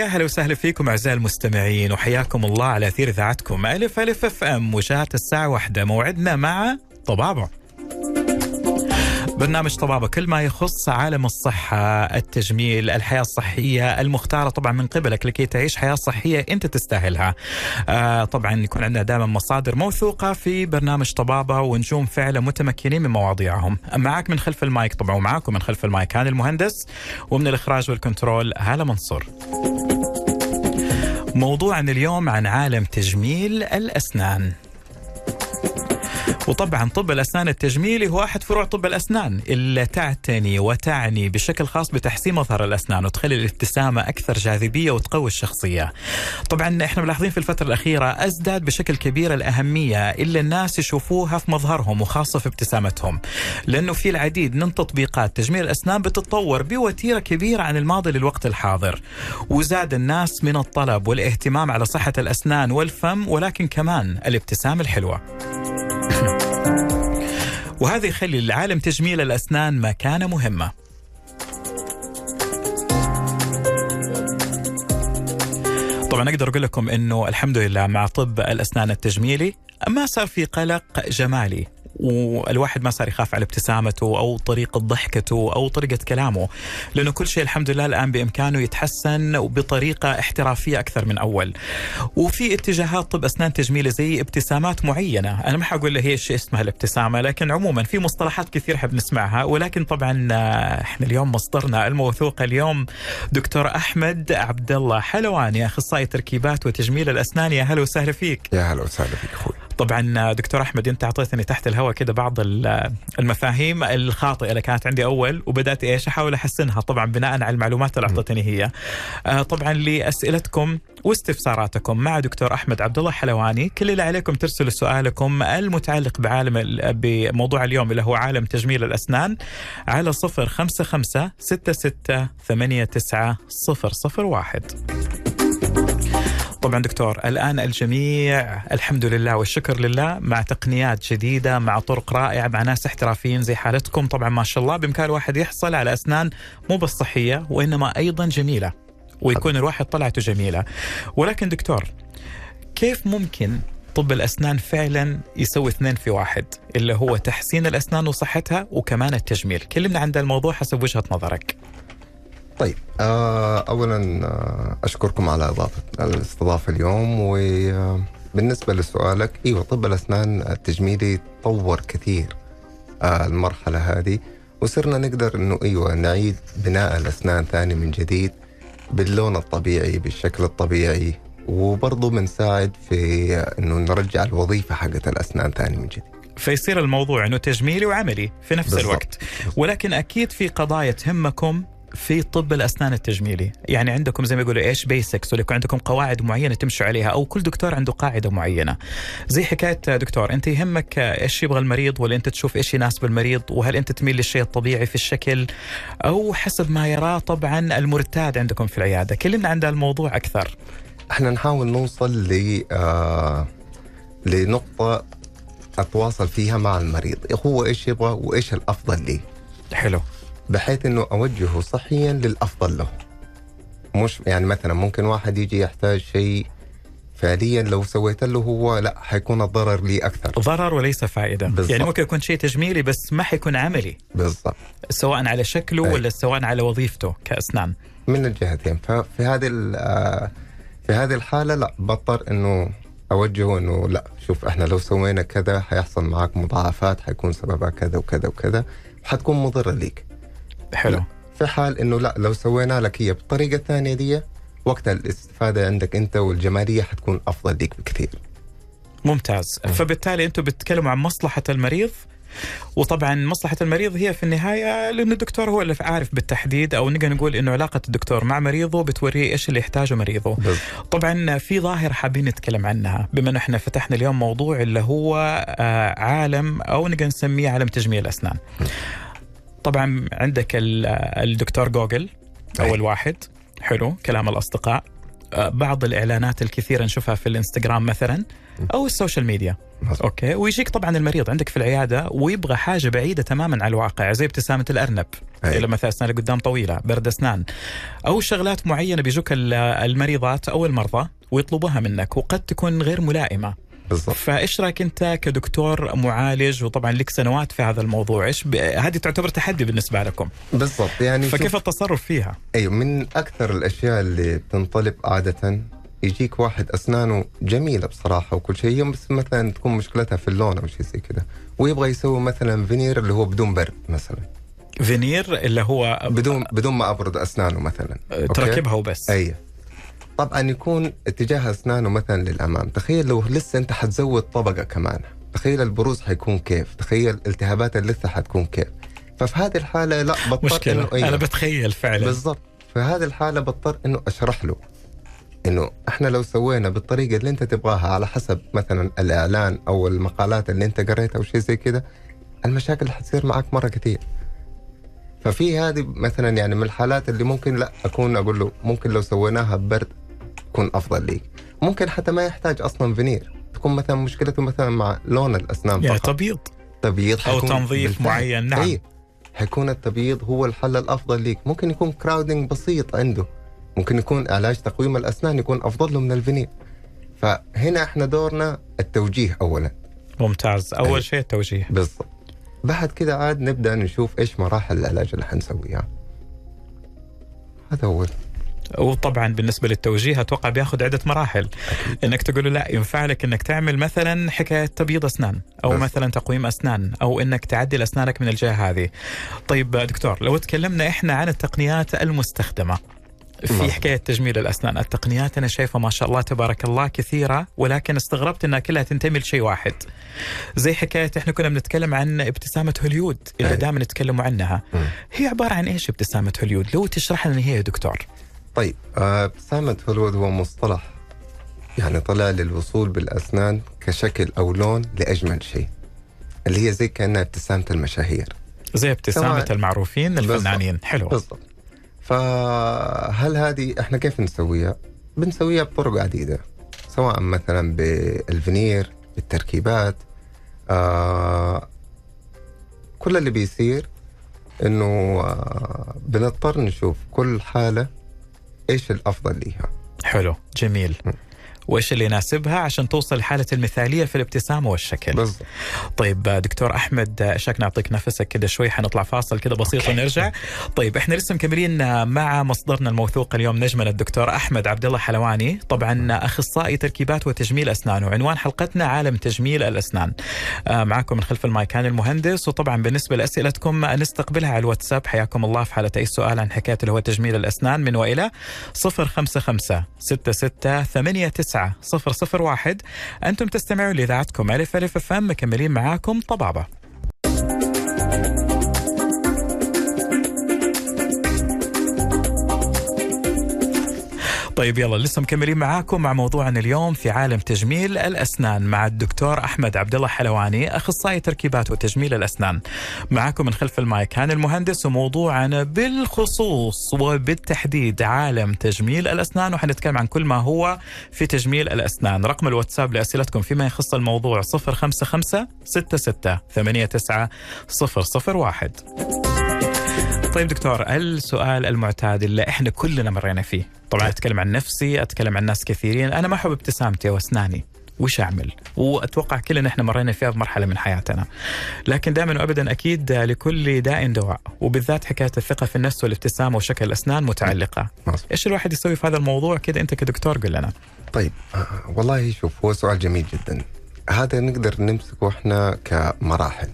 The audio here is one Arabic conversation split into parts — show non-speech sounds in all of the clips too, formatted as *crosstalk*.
ويا هلا وسهلا فيكم أعزائي المستمعين وحياكم الله على أثير إذاعتكم ألف ألف أف أم وجات الساعة واحدة موعدنا مع طبابة. برنامج طبابة كل ما يخص عالم الصحة التجميل الحياة الصحية المختارة طبعا من قبلك لكي تعيش حياة صحية أنت تستاهلها. آه طبعا يكون عندنا دائما مصادر موثوقة في برنامج طبابة ونجوم فعلا متمكنين من مواضيعهم. معك من خلف المايك طبعا ومعاكم من خلف المايك. هاني المهندس ومن الإخراج والكنترول هالة منصور. موضوعنا اليوم عن عالم تجميل الأسنان. وطبعا طب الأسنان التجميلي هو أحد فروع طب الأسنان اللي تعتني وتعني بشكل خاص بتحسين مظهر الأسنان وتخلي الابتسامة أكثر جاذبية وتقوي الشخصية. طبعا إحنا ملاحظين في الفترة الأخيرة أزداد بشكل كبير الأهمية اللي الناس يشوفوها في مظهرهم وخاصة في ابتسامتهم. لأنه في العديد من تطبيقات تجميل الأسنان بتتطور بوتيرة كبيرة عن الماضي للوقت الحاضر. وزاد الناس من الطلب والاهتمام على صحة الأسنان والفم ولكن كمان الابتسامه الحلوة. وهذا يخلي لعالم تجميل الأسنان مكانة مهمة طبعا أقدر أقول لكم إنه الحمد لله مع طب الأسنان التجميلي ما صار في قلق جمالي. والواحد ما صار يخاف على ابتسامته أو طريقة ضحكته أو طريقة كلامه. لأنه كل شيء الحمد لله الآن بإمكانه يتحسن بطريقه احترافية أكثر من أول. وفي اتجاهات طب أسنان تجميلي زي ابتسامات معينة. أنا ما حقول هي اسمها الابتسامة لكن عموما في مصطلحات كثير حب نسمعها ولكن طبعا إحنا اليوم مصدرنا الموثوق اليوم دكتور أحمد عبد الله. حلواني أخصائي تركيبات وتجميل الأسنان. يا هلا وسهلا فيك. يا هلا وسهلا فيك أخوي. طبعا دكتور أحمد أنت أعطيتني تحت الهواء كده بعض المفاهيم الخاطئة اللي كانت عندي أول وبدأت إيش؟ أحاول أحسنها طبعا بناء على المعلومات اللي اعطيتني هي. آه، طبعا لأسئلتكم واستفساراتكم مع دكتور أحمد عبد الله حلواني. كل اللي عليكم ترسلوا سؤالكم المتعلق بعالم بموضوع اليوم اللي هو عالم تجميل الأسنان على صفر خمسة خمسة ستة ستة ثمانية تسعة صفر صفر واحد. طبعا دكتور الآن الجميع الحمد لله والشكر لله مع تقنيات جديدة مع طرق رائعة مع ناس احترافيين زي حالتكم. طبعا ما شاء الله بإمكان الواحد يحصل على أسنان مو بس صحية وإنما أيضا جميلة ويكون الواحد طلعته جميلة. ولكن دكتور كيف ممكن طب الأسنان فعلا يسوي اثنين في واحد؟ اللي هو تحسين الأسنان وصحتها وكمان التجميل. كلمنا عن الموضوع حسب وجهة نظرك. طيب آه اولا آه أشكركم على اضافه الاستضافة اليوم وبالنسبه لسؤالك إيوه طب الأسنان التجميلي تطور كثير آه المرحلة هذه وصرنا نقدر إنه إيوه نعيد بناء الأسنان ثاني من جديد باللون الطبيعي بالشكل الطبيعي وبرضه بنساعد في إنه نرجع الوظيفة حقت الأسنان ثاني من جديد فيصير الموضوع إنه تجميلي وعملي في نفس بالضبط. الوقت ولكن أكيد في قضايا تهمكم في طب الأسنان التجميلي. يعني عندكم زي ما يقولوا إيش بيسكس ولا عندكم قواعد معينة تمشوا عليها أو كل دكتور عنده قاعدة معينة. زي حكاية دكتور أنت يهمك إيش يبغى المريض ولا أنت تشوف إيش يناسب المريض وهل أنت تميل للشيء الطبيعي في الشكل أو حسب ما يراه طبعا المرتاد عندكم في العيادة. كلمنا عن الموضوع أكثر. إحنا نحاول نوصل ل آه لنقطة أتواصل فيها مع المريض. هو إيش يبغى وإيش الأفضل ليه. حلو. بحيث إنه أوجهه صحيا للأفضل له. مش يعني مثلا ممكن واحد يجي يحتاج شيء فعليا لو سويت له هو لا حيكون الضرر لي أكثر. ضرر وليس فائدة. بالزبط. يعني ممكن يكون شيء تجميلي بس ما حيكون عملي. بالضبط. سواء على شكله أي. ولا سواء على وظيفته كأسنان. من الجهتين. ففي هذه في هذه الحالة لا بضطر إنه أوجهه إنه لا شوف إحنا لو سوينا كذا حيحصل معك مضاعفات حيكون سببها كذا وكذا وكذا حتكون مضرة ليك. حلو في حال إنه لا لو سوينا لك هي بالطريقة الثانية دي وقت الاستفادة عندك أنت والجماليه حتكون أفضل ليك بكثير ممتاز م. فبالتالي أنتم بتتكلموا عن مصلحة المريض وطبعا مصلحة المريض هي في النهاية لأن الدكتور هو اللي عارف بالتحديد أو نقدر نقول إنه علاقة الدكتور مع مريضه بتوريه إيش اللي يحتاجه مريضه. بل. طبعا في ظاهرة حابين نتكلم عنها بما إنه إحنا فتحنا اليوم موضوع اللي هو عالم أو نقدر نسميه عالم تجميل الأسنان. م. طبعا عندك الدكتور جوجل أول واحد. حلو كلام الأصدقاء. آه، بعض الإعلانات الكثيرة نشوفها في الإنستغرام مثلا أو ال social media. okay ويجيك طبعا المريض عندك في العيادة ويبغى حاجة بعيدة تماما عن الواقع زي ابتسامة الأرنب. أي. اذا مثلا أسنان اللي قدام طويلة برد أسنان. أو شغلات معينة بيجوك ال- المريضات أو المرضى ويطلبوها منك وقد تكون غير ملائمة. بالضبط. فايش رايك انت كدكتور معالج وطبعا لك سنوات في هذا الموضوع؟ إيش ب... هذه تعتبر تحدي بالنسبة لكم. بالضبط يعني شوف- فكيف التصرف فيها؟ أيوه من أكثر الأشياء اللي بتنطلب عادة يجيك واحد أسنانه جميلة بصراحة وكل شيء بس مثلا تكون مشكلتها في اللون أو شيء زي كذا ويبغى يسوي مثلا فينير اللي هو بدون برد مثلا. فينير اللي هو بدون بدون ما أبرد أسنانه مثلا؟ تركبها وبس. أيوه. طبعا يكون اتجاه أسنانه مثلا للأمام. تخيل لو لسه أنت حتزود طبقة كمان. تخيل البروز حيكون كيف. تخيل التهابات اللثه حتكون كيف. ففي هذه الحالة لا بضطر مشكلة. إنه أيوة. أنا بتخيل فعلا. بالضبط. في هذه الحالة بضطر إنه أشرح له إنه إحنا لو سوينا بالطريقة اللي أنت تبغاها على حسب مثلا الإعلان أو المقالات اللي أنت قريتها أو شيء زي كذا المشاكل حتصير معك مرة كثير ففي هذه مثلا يعني من الحالات اللي ممكن لا أكون أقول له ممكن لو سويناها ببرد تكون أفضل ليك. ممكن حتى ما يحتاج أصلا فينير تكون مثلا مشكلته مثلا مع لون الأسنان يعني تبييض. تبييض أو تنظيف بالفعل. معين. نعم. أي. حيكون التبييض هو الحل الأفضل ليك. ممكن يكون crowding بسيط عنده. ممكن يكون علاج تقويم الأسنان يكون أفضل له من الفينير فهنا إحنا دورنا التوجيه اولا. ممتاز. أول أي. شيء التوجيه. بالضبط. بعد كده عاد نبدأ نشوف إيش مراحل العلاج اللي حنسويها. هذا هو. وطبعا بالنسبة للتوجيه أتوقع بياخذ عدة مراحل إنك تقول له لا ينفع لك إنك تعمل مثلا حكاية تبييض أسنان أو بس. مثلا تقويم أسنان أو إنك تعدل أسنانك من الجهة هذه طيب دكتور لو تكلمنا إحنا عن التقنيات المستخدمة في نعم. حكاية تجميل الأسنان، التقنيات أنا شايفه ما شاء الله تبارك الله كثيرة ولكن استغربت إنها كلها تنتمي لشيء واحد. زي حكاية إحنا كنا بنتكلم عن ابتسامة هوليود اللي. دائما نتكلموا عنها. مم. هي عبارة عن إيش ابتسامة هوليود؟ لو تشرح لنا هي يا دكتور. طيب آه، ابتسامة هوليوود هو مصطلح يعني طلع للوصول بالأسنان كشكل أو لون لأجمل شيء اللي هي زي كأنها ابتسامة المشاهير زي ابتسامة سواء- المعروفين بالضبط. الفنانين، حلو. بالضبط فهل هذه إحنا كيف نسويها؟ بنسويها بطرق عديدة سواء مثلا بالفينير بالتركيبات آه كل اللي بيصير إنه آه بنضطر نشوف كل حالة إيش الأفضل ليها حلو جميل م. وإيش اللي يناسبها عشان توصل لحالة المثالية في الابتسامه والشكل. بالضبط. طيب دكتور أحمد شكنا نعطيك نفسك كده شوي؟ حنطلع فاصل كده بسيط ونرجع. طيب إحنا لسه مكملين مع مصدرنا الموثوق اليوم نجمنا الدكتور أحمد عبد الله حلواني. طبعا أخصائي تركيبات وتجميل أسنان وعنوان حلقتنا عالم تجميل الأسنان. آه، معكم من خلف المايك كان المهندس وطبعا بالنسبة لأسئلتكم نستقبلها على الواتساب. حياكم الله في حالة أي سؤال عن حكاية اللي هو تجميل الأسنان من وإلى 055 66 89 001 أنتم تستمعون لإذاعتكم ألف ألف أف أم مكملين معاكم طبابة. طيب يلا لسه مكملين معاكم مع موضوعنا اليوم في عالم تجميل الأسنان مع الدكتور أحمد عبد الله حلواني أخصائي تركيبات وتجميل الأسنان. معاكم من خلف المايك كان المهندس وموضوعنا بالخصوص وبالتحديد عالم تجميل الأسنان وحنتكلم عن كل ما هو في تجميل الأسنان. رقم الواتساب لأسئلتكم فيما يخص الموضوع 055 66 89 001. طيب دكتور السؤال المعتاد اللي إحنا كلنا مرينا فيه طبعا أتكلم عن نفسي أتكلم عن ناس كثيرين أنا ما أحب ابتسامتي واسناني وش أعمل؟ وأتوقع كلنا إحنا مرينا فيها بمرحلة من حياتنا. لكن دائما وابدا أكيد لكل داء دواء وبالذات حكاية الثقة في النفس والابتسامه وشكل الأسنان متعلقة. مظبوط. إيش الواحد يسوي في هذا الموضوع كذا أنت كدكتور قل لنا. طيب آه، والله شوف هو سؤال جميل جدا هذا نقدر نمسكه إحنا كمراحل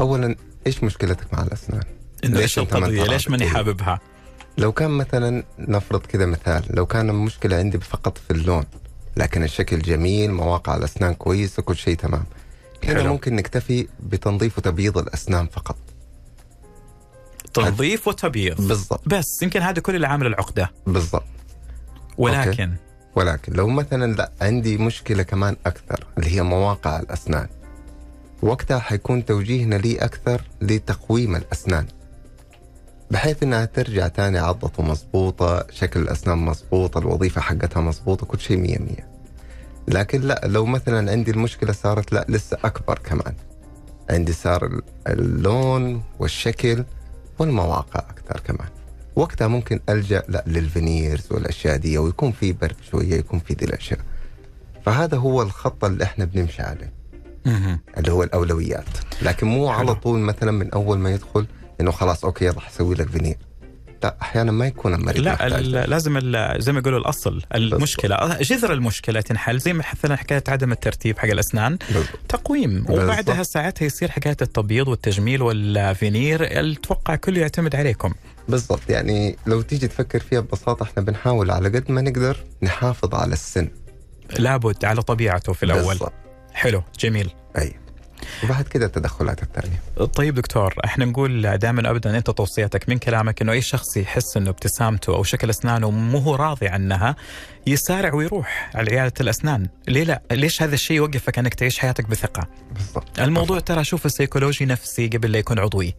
اولا إيش مشكلتك مع الأسنان ليش القضية؟ ليش؟ ماني. حاببها؟ لو كان مثلا نفرض كذا مثال لو كان المشكلة عندي فقط في اللون لكن الشكل جميل مواقع الأسنان كويسة كل شيء تمام هنا حلو. ممكن نكتفي بتنظيف وتبييض الأسنان فقط تنظيف وتبييض. بالضبط بس يمكن هذا كل اللي عامل العقدة بالضبط ولكن ولكن لو مثلا لا عندي مشكلة كمان أكثر اللي هي مواقع الأسنان وقتها حيكون توجيهنا لي أكثر لتقويم الأسنان بحيث إنها ترجع تاني عضته مضبوطة شكل الأسنان مضبوط الوظيفة حقتها مضبوطة كل شيء مية مية. لكن لا لو مثلا عندي المشكلة صارت لا لسه أكبر كمان. عندي صار ال- اللون والشكل والمواقع أكثر كمان. وقتها ممكن ألجأ لا لل veneers والأشياء دي ويكون في برد شوية يكون في دي الأشياء. فهذا هو الخط اللي إحنا بنمشي عليه. اللي هو الأولويات. لكن مو. على طول مثلا من أول ما يدخل إنه خلاص okay يلا حسوي لك فينير لا أحيانا ما يكون المريض لا لازم زي ما يقولوا الأصل المشكلة. جذر المشكلة تنحل زي ما مثلا حكاية عدم الترتيب حق الأسنان. بالضبط. تقويم. بالضبط. وبعدها ساعتها يصير حكاية التبييض والتجميل والفينير أتوقع كله يعتمد عليكم. بالضبط. يعني لو تيجي تفكر فيها ببساطة إحنا بنحاول على قد ما نقدر نحافظ على السن. لابد على طبيعته في الأول. بالضبط. حلو جميل. اي وبعد كده التدخلات الثانية طيب دكتور إحنا نقول دائما ابدا أنت توصيتك من كلامك إنه أي شخص يحس إنه ابتسامته أو شكل أسنانه مو هو راضي عنها يسارع ويروح على عيادة الأسنان، ليه لا؟ ليش هذا الشيء يوقفك إنك تعيش حياتك بثقة؟ بالضبط الموضوع ترى شوف سيكولوجي نفسي قبل لا يكون عضوي.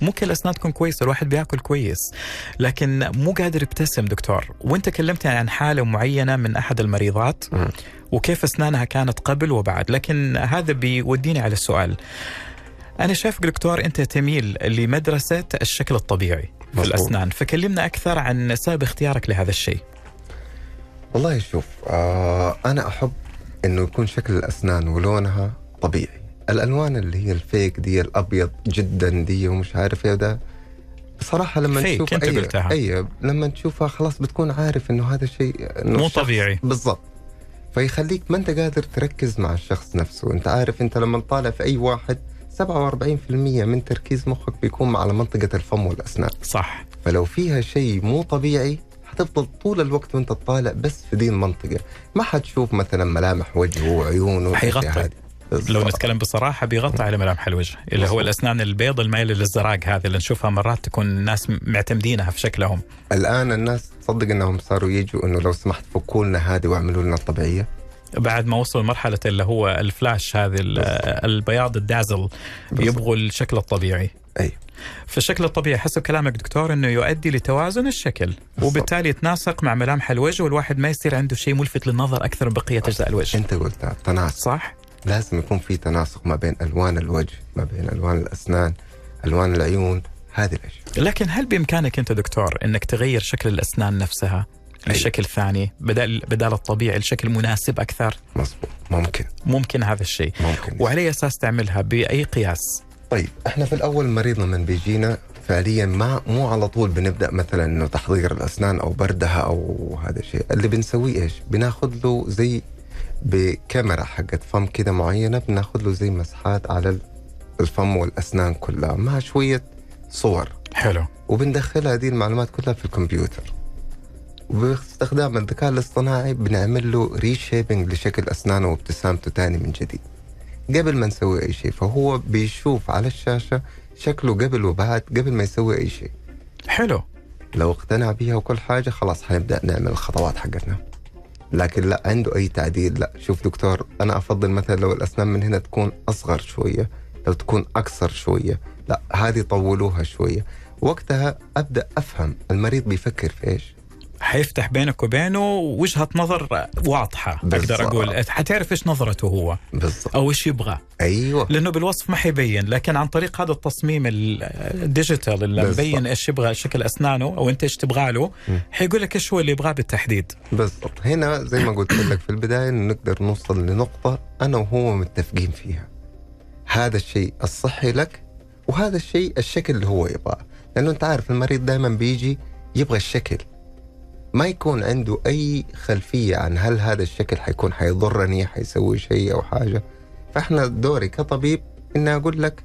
ممكن الاسنان تكون كويسه، الواحد بياكل كويس، لكن مو قادر يبتسم دكتور، وأنت كلمتني عن حالة معينة من أحد المريضات. وكيف أسنانها كانت قبل وبعد، لكن هذا بيوديني على السؤال. أنا شايفك دكتور أنت تميل لمدرسة الشكل الطبيعي في. الأسنان، فكلمنا أكثر عن سبب اختيارك لهذا الشيء. والله شوف آه أنا أحب إنه يكون شكل الأسنان ولونها طبيعي الألوان اللي هي الفيك دي الأبيض جدا دي ومش عارف إيه ده بصراحة لما فيك، تشوف أنت أي قلتها. أي لما تشوفها خلاص بتكون عارف إنه هذا شيء إنه مو طبيعي. بالضبط. فيخليك ما أنت قادر تركز مع الشخص نفسه. أنت عارف أنت لما تطالع في أي واحد 47% من تركيز مخك بيكون على منطقة الفم والأسنان. صح. فلو فيها شيء مو طبيعي حتفضل طول الوقت وأنت تطالع بس في دي المنطقة. ما حتشوف مثلا ملامح وجهه وعيونه. حيغطي. لو. نتكلم بصراحة بيغطي على ملامح الوجه اللي هو. الأسنان البيض المايله للزراق هذه اللي نشوفها مرات تكون الناس معتمدينها في شكلهم. الآن الناس تصدق أنهم صاروا يجوا أنه لو سمحت فكوا لنا هذه واعملوا لنا الطبيعية؟ بعد ما وصلوا لمرحلة اللي هو الفلاش هذه ال- البياض الدازل يبغوا الشكل الطبيعي. أي. فالشكل الطبيعي حسب كلامك دكتور إنه يؤدي لتوازن الشكل وبالتالي يتناسق مع ملامح الوجه والواحد ما يصير عنده شيء ملفت للنظر أكثر من بقية أجزاء الوجه. أنت قلتها تناسق. صح؟ لازم يكون في تناسق ما بين ألوان الوجه ما بين ألوان الأسنان ألوان العيون هذه الأشياء. لكن هل بإمكانك أنت دكتور إنك تغير شكل الأسنان نفسها أي. لشكل ثاني بدل بدال الطبيعي لشكل مناسب أكثر؟ مظبوط. ممكن. ممكن هذا الشيء. ممكن. وعلى أساس تعملها؟ بأي قياس؟ طيب إحنا في الأول المريض لما بيجينا فعليا ما مو على طول بنبدأ مثلا إنه تحضير الأسنان أو بردها أو هذا الشيء. اللي بنسويه إيش؟ بناخذ له زي بكاميرا حقت فم كده معينة بناخذ له زي مسحات على الفم والأسنان كلها مع شوية صور. حلو. وبندخلها دي المعلومات كلها في الكمبيوتر. وباستخدام الذكاء الاصطناعي بنعمل له ريشيبنج لشكل اسنانه وابتسامته تاني من جديد. قبل ما نسوي أي شيء فهو بيشوف على الشاشة شكله قبل وبعد قبل ما يسوي أي شيء. حلو. لو اقتنع بيها وكل حاجة خلاص حنبدأ نعمل الخطوات حقتنا. لكن لا عنده أي تعديل. لا شوف دكتور أنا أفضل مثلا لو الأسنان من هنا تكون أصغر شوية لو تكون اقصر شوية. لا هذه طولوها شوية. وقتها أبدأ أفهم المريض بيفكر في إيش؟ حيفتح بينك وبينه وجهة نظر واضحة بالضبط. أقدر أقول. حتعرف إيش نظرته هو؟ بالضبط. أو إيش يبغى؟ أيوه. لأنه بالوصف ما حيبين لكن عن طريق هذا التصميم ال- الديجيتال اللي. مبين إيش يبغى شكل أسنانه أو أنت إيش تبغى له. حيقول لك إيش هو اللي يبغاه بالتحديد. بالضبط. هنا زي ما قلت لك في البداية نقدر نوصل لنقطة أنا وهو متفقين فيها. هذا الشيء الصحي لك وهذا الشيء الشكل اللي هو يبغاه. لأنه أنت عارف المريض دائما بيجي يبغى الشكل. ما يكون عنده أي خلفية عن هل هذا الشكل حيكون حيضرني حيسوي شيء أو حاجة. فإحنا دوري كطبيب اني أقول لك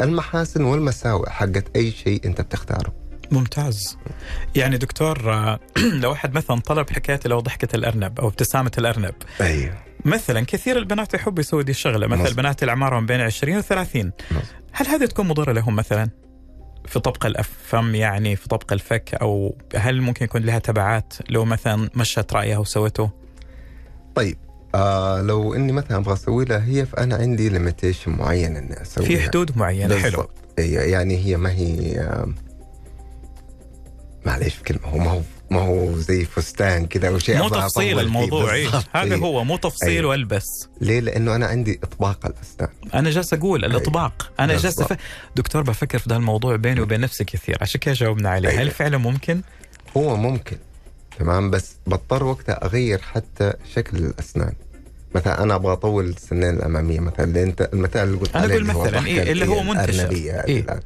المحاسن والمساوئ حقت أي شيء أنت بتختاره. ممتاز. يعني دكتور آه، *clears throat* لو احد مثلا طلب حكايه لو ضحكة الأرنب أو ابتسامة الأرنب. أيوه. مثلا كثير البنات يحبوا يسوي دي الشغلة. مثلا مظبوط. البنات اللي اعمارهم بين 20 و 30 هل هذه تكون مضرة لهم مثلا؟ في طبق الفم يعني في طبق الفك أو هل ممكن يكون لها تبعات؟ لو مثلا مشت رأيها وسوته. طيب آه لو إني مثلا أبغى أسوي لها هي فانا عندي ليميتيشن معين إني أسويها. في حدود معينة حلو. يعني هي ما هي آه، ما معلش في كلمه هو ما هو ما هو زي فستان كذا أو شيء مو تفصيل. الموضوع إيه؟ هذا. هو مو تفصيل أيوة. وألبس ليه؟ لأنه أنا عندي إطباق الاسنان أنا جالس أقول الإطباق أنا جالس. أف... دكتور بفكر في ده الموضوع بيني وبين نفسي كثير عشان كذا جاوبنا عليه أيوة. هل فعلا ممكن هو ممكن تمام بس بضطر وقتها أغير حتى شكل الأسنان مثلا أنا أبغى أطول السنين الأمامية مثلا اللي انت المثال اللي قلت اللي هو مثلاً، إيه، اللي هو منتشر. إيه. الآن.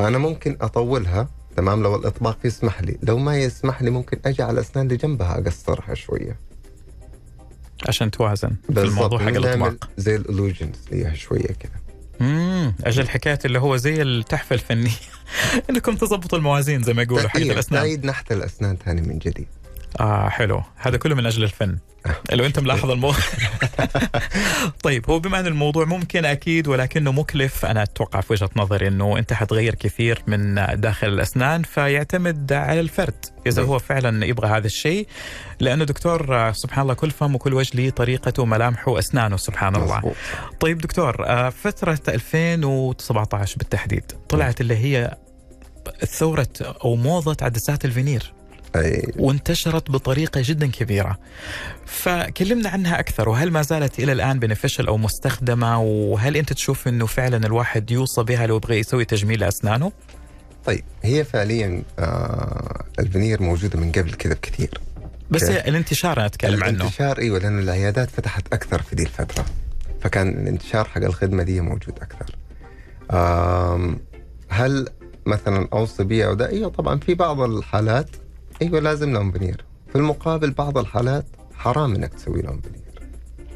أنا ممكن أطولها تمام؟ لو الإطباق يسمح لي. لو ما يسمح لي ممكن أجي على الاسنان اللي جنبها أقصرها شوية. عشان توازن في الموضوع حق الإطباق. زي الالوجنز ليها شوية كذا امم أجل حكاية اللي هو زي التحفه الفنيه *laughs* إنكم تظبطوا الموازين زي ما يقولوا حق الأسنان. تعيد نحت الأسنان ثاني من جديد. آه حلو. هذا كله من أجل الفن. *laughs* لو أنت ملاحظ الموضوع. *laughs* طيب هو بما أن الموضوع ممكن أكيد ولكنه مكلف أنا أتوقع في وجهة نظري أنه أنت حتغير كثير من داخل الأسنان فيعتمد على الفرد. إذا نعم. هو فعلا يبغى هذا الشيء. لأنه دكتور آه، سبحان الله كل فم وكل وجه له طريقته وملامحه واسنانه سبحان الله. طيب دكتور آه، فترة 2017 بالتحديد طلعت اللي هي ثورة أو موضة عدسات الفينير. أي. وانتشرت بطريقة جدا كبيرة. فكلمنا عنها أكثر وهل ما زالت إلى الآن بنفشل أو مستخدمة؟ وهل أنت تشوف أنه فعلا الواحد يوصى بها لو يبغى يسوي تجميل لأسنانه؟ طيب هي فعليا آه الفينير موجودة من قبل كذا بكثير. بس. الانتشار أنا أتكلم عنه. الانتشار إيوه لأنه العيادات فتحت أكثر في دي الفترة. فكان الانتشار حق الخدمة دي موجود أكثر. آم، هل مثلا أوصي بيه أو ده إيوه طبعا في بعض الحالات أيوه لازم لهم فينير في المقابل بعض الحالات حرام إنك تسوي لهم فينير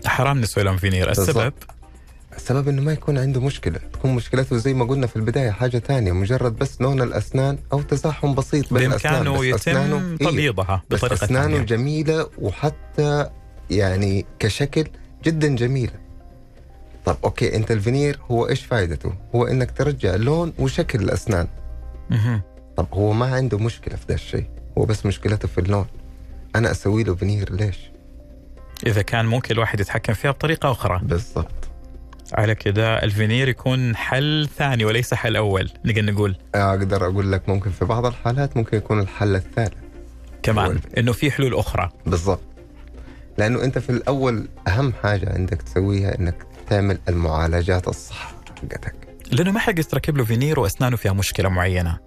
حرام نسوي لهم فينير السبب. السبب إنه ما يكون عنده مشكلة تكون مشكلته زي ما قلنا في البداية حاجة ثانية مجرد بس لون الأسنان أو تزاحم بسيط بين بس أسنانه- يتم إيه. تبييضها بس أسنانه ثانية جميلة وحتى يعني كشكل جدا جميله طب okay أنت الفينير هو إيش فائدته؟ هو إنك ترجع لون وشكل الأسنان. طب هو ما عنده مشكلة في ذا الشيء هو بس مشكلته في اللون. أنا أسوي له فينير ليش؟ إذا كان ممكن الواحد يتحكم فيها بطريقة أخرى. بالضبط. على كده الفينير يكون حل ثاني وليس حل أول نقدر نقول. أقدر أقول لك ممكن في بعض الحالات ممكن يكون الحل الثالث. كمان. إنه في حلول أخرى. بالضبط. لأنه أنت في الأول أهم حاجة عندك تسويها إنك تعمل المعالجات الصح حقتك. لأنه ما حد يتركب له فينير وأسنانه فيها مشكلة معينة.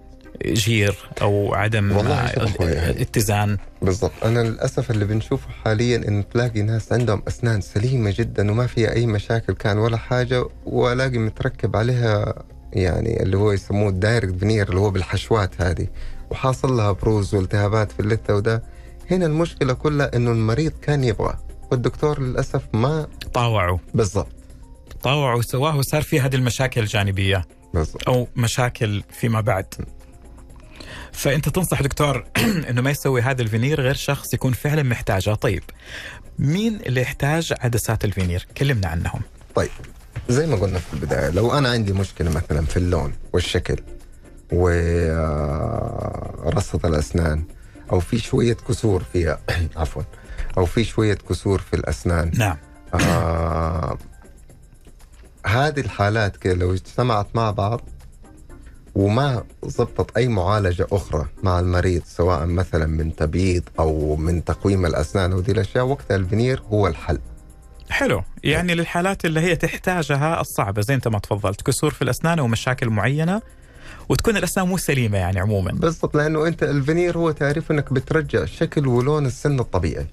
جير أو عدم أخوي. اتزان بالضبط. أنا للأسف اللي بنشوفه حاليا انه تلاقي ناس عندهم أسنان سليمة جدا وما فيها أي مشاكل كان ولا حاجة والاقي متركب عليها يعني اللي هو يسموه ال direct veneer اللي هو بالحشوات هذه وحاصل لها بروز والتهابات في اللثة وده. هنا المشكلة كلها إنه المريض كان يبغى والدكتور للأسف ما طاوعوا بالضبط. طاوعوا وسواه وصار في هذه المشاكل الجانبية. بالضبط. أو مشاكل فيما بعد. فأنت تنصح دكتور *clears throat* أنه ما يسوي هذا الفينير غير شخص يكون فعلا محتاجها طيب مين اللي يحتاج عدسات الفينير؟ كلمنا عنهم. طيب زي ما قلنا في البداية لو أنا عندي مشكلة مثلا في اللون والشكل ورصة الأسنان أو في شوية كسور فيها *clears throat* عفوا أو في شوية كسور في الأسنان نعم. آه هذه الحالات كده لو اجتمعت مع بعض وما ضبطت أي معالجة أخرى مع المريض سواء مثلا من تبييض أو من تقويم الأسنان ودي الأشياء وقتها الفينير هو الحل. حلو. يعني للحالات اللي هي تحتاجها الصعبة. زي انت ما تفضلت. كسور في الأسنان ومشاكل معينة وتكون الأسنان مو سليمة يعني عموما. بالضبط لأنه أنت الفينير هو تعريف إنك بترجع شكل ولون السن الطبيعي.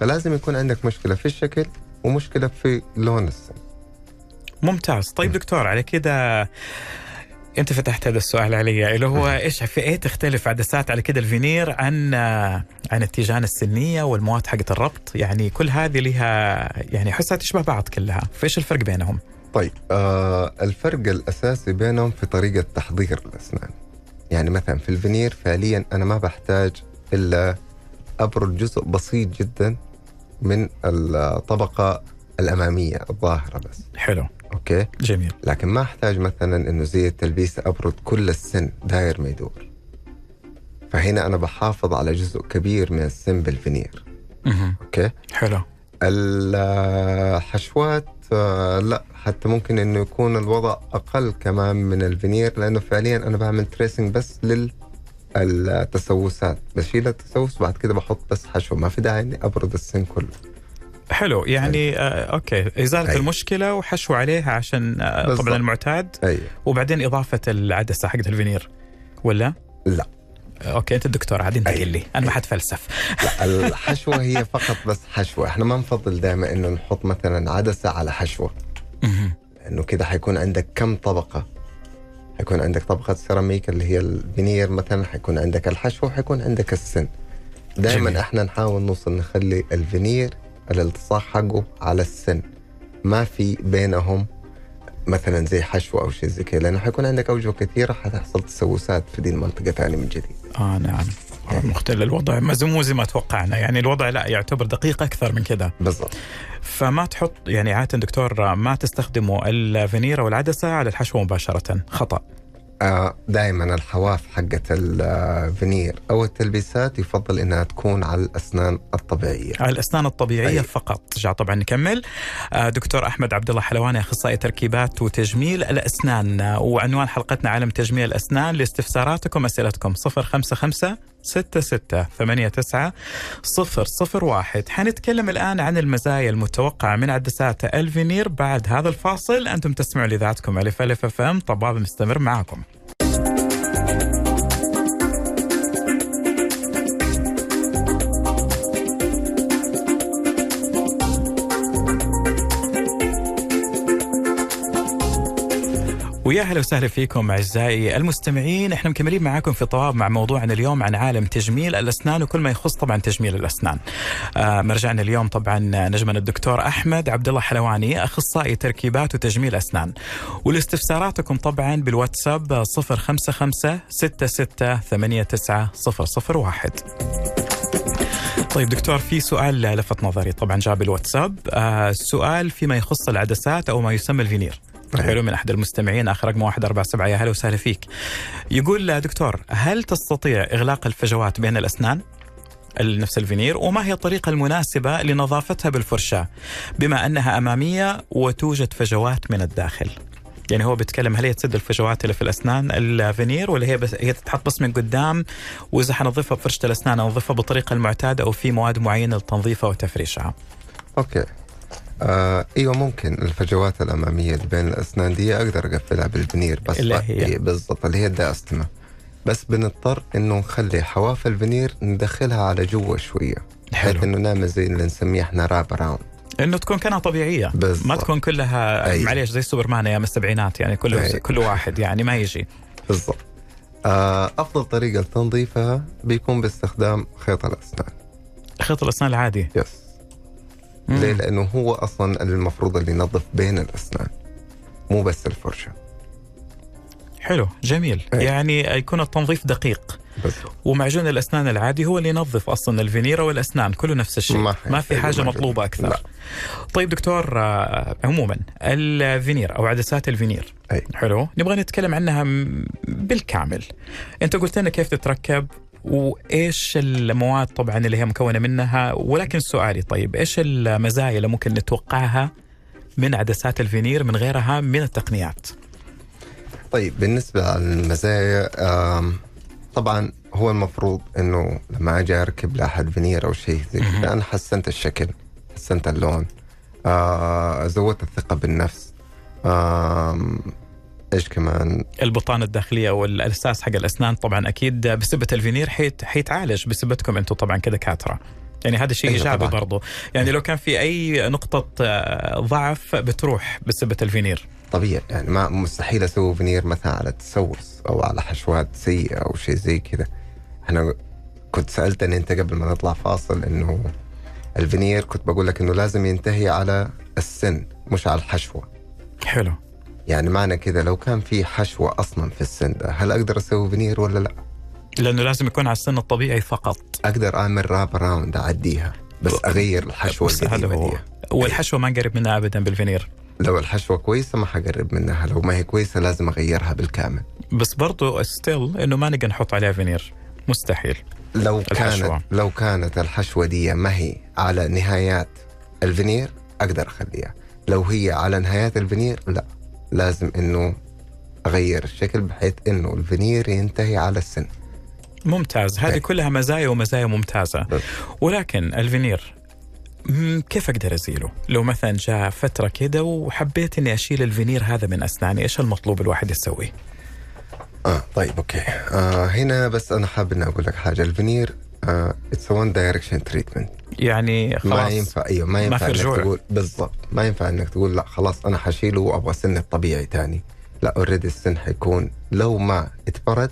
فلازم يكون عندك مشكلة في الشكل ومشكلة في لون السن. ممتاز. طيب دكتور على كده أنت فتحت هذا السؤال علي اللي هو إيش في إيه تختلف عدسات على كده الفينير عن عن التيجان السنية والمواد حقت الربط؟ يعني كل هذه لها يعني احسها تشبه بعض كلها فإيش الفرق بينهم؟ طيب آه الفرق الأساسي بينهم في طريقة تحضير الأسنان. يعني مثلا في الفينير فعليا أنا ما بحتاج إلا أبرد جزء بسيط جدا من الطبقة الأمامية الظاهرة بس. حلو. okay؟ جميل. لكن ما أحتاج مثلا إنه زي التلبيسه أبرد كل السن داير ما يدور. فهنا أنا بحافظ على جزء كبير من السن بال veneer. okay؟ حلو. الحشوات آه، لا حتى ممكن إنه يكون الوضع أقل كمان من الفينير لأنه فعليا أنا بعمل tracing بس التسوسات. بشيل التسوس بعد كده بحط بس حشو. ما في داعي إني أبرد السن كله. حلو. يعني آه okay. إزالة أي. المشكلة وحشو عليها عشان آه بالضبط. طبعا المعتاد. أيوه وبعدين إضافة العدسة حقت الفينير. ولا؟ لا. okay أنت الدكتور عاد أنت أي. قل لي. أنا ما حتفلسف. لا الحشوة هي فقط بس حشوة. إحنا ما نفضل دائما إنه نحط مثلا عدسة على حشوة. لأنه كده حيكون عندك كم طبقة؟ حيكون عندك طبقة سيراميك اللي هي الفينير مثلا حيكون عندك الحشوة وحيكون عندك السن. دائما. إحنا نحاول نوصل نخلي الفينير الالتصاق حقه على السن. ما في بينهم مثلا زي حشوه أو شيء زي كذا لأنه حيكون عندك أوجه كثيرة حتحصل تسوسات في دي المنطقة ثاني من جديد. آه نعم. مختل الوضع ما زي- مو زي ما توقعنا. يعني الوضع لا يعتبر دقيق أكثر من كذا. بالضبط. فما تحط يعني عادة دكتور ما تستخدموا الفينير أو العدسه على الحشوه مباشرة. خطأ. آه دائما الحواف حقت الفينير أو التلبيسات يفضل إنها تكون على الأسنان الطبيعية. على الأسنان الطبيعية أي. فقط. جاء طبعا نكمل. آه، دكتور أحمد عبد الله حلواني أخصائي تركيبات وتجميل الأسنان. آه، وعنوان حلقتنا عالم تجميل الأسنان لاستفساراتكم أسئلتكم 055 66 89 001 حنتكلم الآن عن المزايا المتوقعة من عدسات الفينير بعد هذا الفاصل. أنتم تسمعوا لذاتكم ألف FM. طباب مستمر معكم ويا أهلا وسهلا فيكم أعزائي المستمعين إحنا مكملين معاكم في طواب مع موضوعنا اليوم عن عالم تجميل الأسنان وكل ما يخص طبعا تجميل الأسنان. آه مرجعنا اليوم طبعا نجمنا الدكتور أحمد عبد الله حلواني أخصائي تركيبات وتجميل أسنان. ولاستفساراتكم طبعا بالواتساب 055 66 89 001. طيب دكتور في سؤال لفت نظري طبعا جاء بالواتساب آه سؤال فيما يخص العدسات أو ما يسمى الفينير حلو من أحد المستمعين آخر رقم 147 يا هلا وسهلا فيك. يقول دكتور هل تستطيع إغلاق الفجوات بين الأسنان؟ نفس الفينير. وما هي الطريقة المناسبة لنظافتها بالفرشاة؟ بما أنها أمامية وتوجد فجوات من الداخل. يعني هو بيتكلم هل هي تسد الفجوات اللي في الأسنان الفينير ولا هي بس هي تتحط بس من قدام؟ وإذا حنظفها بفرشة الأسنان انظفها بالطريقة المعتادة أو في مواد معينة لتنظيفها وتفريشها. okay. آه إيوه ممكن الفجوات الأمامية اللي بين الأسنان دي أقدر أقفلها بالفينير بس اللي هي؟ إيه بالضبط اللي هي ال diastema بس بنضطر إنه نخلي حواف الفينير ندخلها على جوا شوية بحيث. إنه نعمل زي اللي نسميه إحنا wrap around إنه تكون كانها طبيعية بالضبط. ما تكون كلها أي. معليش زي سوبرمان أيام السبعينات يعني كل أي. كل واحد يعني ما يجي بالضبط آه أفضل طريقة لتنظيفها بيكون باستخدام خيط الأسنان خيط الأسنان العادي yes. ليه؟ لأنه هو أصلا المفروض اللي ينظف بين الأسنان مو بس الفرشة حلو جميل أي. يعني يكون التنظيف دقيق بالضبط ومعجون الأسنان العادي هو اللي ينظف أصلا الفينير والأسنان كله نفس الشيء ما ما, في حاجة معجون. مطلوبة أكثر لا. طيب دكتور آه، عموما الفينير أو عدسات الفينير أي. حلو نبغى نتكلم عنها بالكامل أنت قلت لنا كيف تتركب وإيش المواد طبعا اللي هي مكونة منها ولكن سؤالي طيب إيش المزايا اللي ممكن نتوقعها من عدسات الفينير من غيرها من التقنيات طيب بالنسبة للمزايا طبعا هو المفروض إنه لما أجي أركب لأحد فينير أو شيء زي. كذا أنا حسنت الشكل حسنت اللون آه زودت الثقة بالنفس آم، إيش كمان؟ البطانة الداخلية والأساس حق الأسنان طبعا أكيد بسبه الفينير حيت حيتعالج بسبتكم أنتم طبعا كدكاتره يعني هذا شيء أيوة إيجابي. برضو. يعني لو كان في أي نقطة آه، ضعف بتروح بسبه الفينير طبيعي. يعني ما مستحيل أسوي فينير مثلا على تسوس أو على حشوات سيئة أو شيء زي كذا. أنا كنت سألتني أنت قبل ما نطلع فاصل إنه الفينير كنت بقول لك إنه لازم ينتهي على السن مش على الحشوة. حلو. يعني معنى كذا لو كان في حشوة أصلا في السن ده هل أقدر أسوي فينير ولا لا؟ لأنه لازم يكون على السن الطبيعي فقط. أقدر أعمل wrap around أعديها بس أغير الحشوة بس القديمة دي والحشوة ما نقرب منها ابدا بالفينير. لو الحشوة كويسة ما حقرب منها لو ما هي كويسة لازم أغيرها بالكامل. بس برضو still إنه ما نقدر نحط عليها فينير. مستحيل. لو الحشوة. كانت لو كانت الحشوة دي ما هي على نهايات الفينير أقدر أخليها. لو هي على نهايات الفينير لا. لازم إنه أغير الشكل بحيث إنه الفينير ينتهي على السن ممتاز هذه أي. كلها مزايا ومزايا ممتازة. ولكن الفينير كيف أقدر أزيله؟ لو مثلا جاء فترة كده وحبيت إني أشيل الفينير هذا من أسناني، إيش المطلوب الواحد يسويه؟ آه طيب okay آه هنا بس أنا حابب إني أقول لك حاجة الفينير it's one direction treatment يعني خلاص ما ينفع أيوه ما ما ينفع في إنك رجوع. تقول بالضبط ما ينفع إنك تقول لا خلاص أنا حشيله وأبغى سن الطبيعي تاني. لا already السن حيكون لو ما اتبرد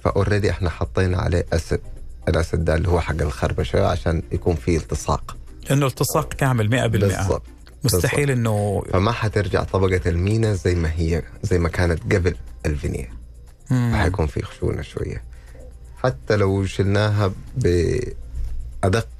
ف already إحنا حطينا عليه acid ال acid ده اللي هو حق الخربشة عشان يكون فيه التصاق. انه التصاق كامل 100% بالضبط مستحيل إنه فما حترجع طبقة المينا زي ما هي زي ما كانت قبل الفينير. حيكون في خشونة شوية. حتى لو شلناها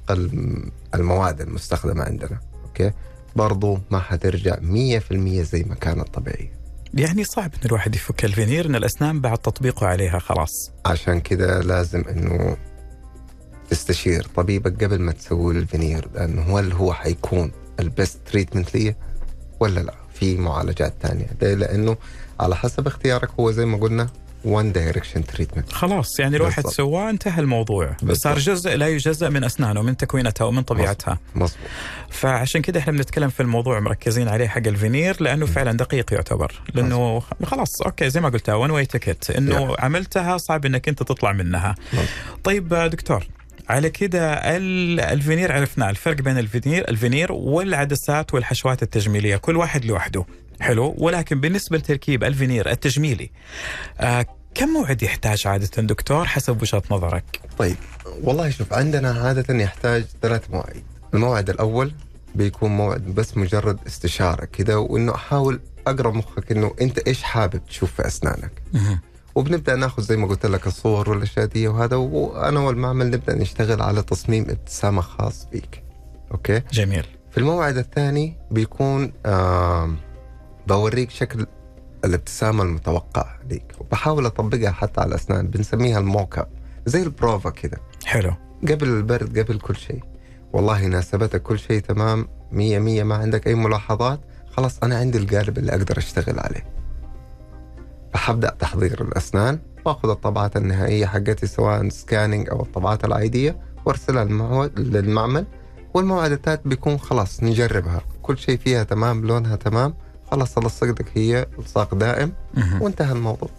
الم- المواد المستخدمة عندنا okay؟ برضو ما حترجع 100% زي ما كانت طبيعية. يعني صعب إن الواحد يفك الفينير إن الأسنان بعد تطبيقه عليها خلاص. عشان كده لازم إنه تستشير طبيبك قبل ما تسوي الفينير لأنه هل هو حيكون ال best treatment لي ولا لا؟ في معالجات تانية. ده لأنه على حسب اختيارك هو زي ما قلنا one direction treatment خلاص يعني الواحد. سواه انتهى الموضوع. بالضبط. صار جزء لا يجزأ من أسنانه من تكوينتها ومن طبيعتها. مظبوط. فعشان كده إحنا بنتكلم في الموضوع مركزين عليه حق الفينير لأنه فعلا دقيق يعتبر. لأنه خلاص okay زي ما قلتها one way ticket إنه عملتها صعب إنك أنت تطلع منها. مظبوط. طيب دكتور على كده ال- الفينير عرفنا الفرق بين الفينير الفينير والعدسات والحشوات التجميلية كل واحد لوحده. حلو؟ ولكن بالنسبة لتركيب الفينير التجميلي آه كم موعد يحتاج عادة دكتور حسب وجهة نظرك؟ طيب والله شوف عندنا عادة يحتاج ثلاث مواعيد. الموعد الأول بيكون موعد بس مجرد استشارة كده وإنه أحاول أقرأ مخك إنه أنت إيش حابب تشوف في أسنانك. وبنبدأ ناخذ زي ما قلت لك الصور والأشياء دي وهذا وأنا والمعمل نبدأ نشتغل على تصميم ابتسامة خاص بيك. okay؟ جميل. في الموعد الثاني بيكون آم، بوريك شكل الابتسامة المتوقع ليك. وبحاول أطبقها حتى على الأسنان بنسميها ال mock up زي البروفا كده. حلو. قبل البرد قبل كل شيء. والله ناسبتك كل شيء تمام. مية مية ما عندك أي ملاحظات؟ خلاص أنا عندي القالب اللي أقدر أشتغل عليه. فحبدأ تحضير الأسنان. وأخذ الطبعات النهائية حقتي سواء سكاننج أو الطبعات العادية. وأرسلها للمعمل. والموعد الثالث بيكون خلاص نجربها. كل شيء فيها تمام لونها تمام. خلاص ألصقك هي الصاق دائم. وانتهى الموضوع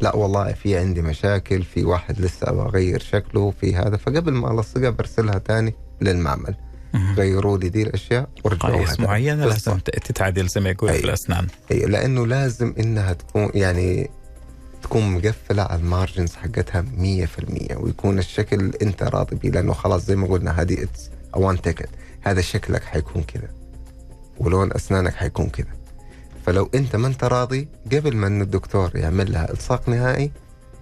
لا والله في عندي مشاكل في واحد لسه أبغى أغير شكله في هذا فقبل ما ألصقها برسلها تاني للمعمل. غيروا لي دي الأشياء ورجعوها تاني. معينة. لازم تتعدل زي ما يقول في. الأسنان أي، لأنه لازم إنها تكون يعني تكون مقفلة على ال margins حقتها 100% ويكون الشكل أنت راضي بيه لأنه خلاص زي ما قلنا هذه it's one ticket هذا شكلك حيكون كذا ولون أسنانك حيكون كذا فلو انت ما انت راضي قبل ما انه الدكتور يعمل لها إلصاق نهائي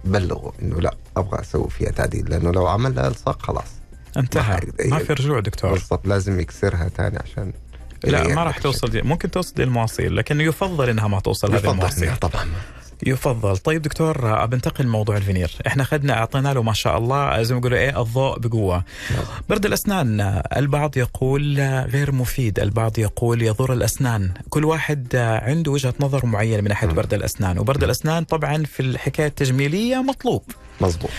بلغه إنه لا أبغى أسوي فيها تعديل لأنه لو عمل لها إلصاق خلاص. انتهى. ما في رجوع دكتور. بالضبط لازم يكسرها ثاني عشان لا ما راح. توصل دي. ممكن توصل دي المواصيل لكن يفضل إنها ما توصل هذه المواصيل. طبعا. يفضل. طيب دكتور بنتقل لموضوع الفينير. إحنا اخذنا أعطينا له ما شاء الله زي ما يقولوا إيه الضوء بقوة. برد الأسنان البعض يقول غير مفيد. البعض يقول يضر الأسنان. كل واحد عنده وجهة نظر معينة من ناحية مم. برد الأسنان. وبرد الأسنان طبعا في الحكاية التجميلية مطلوب. مظبوط.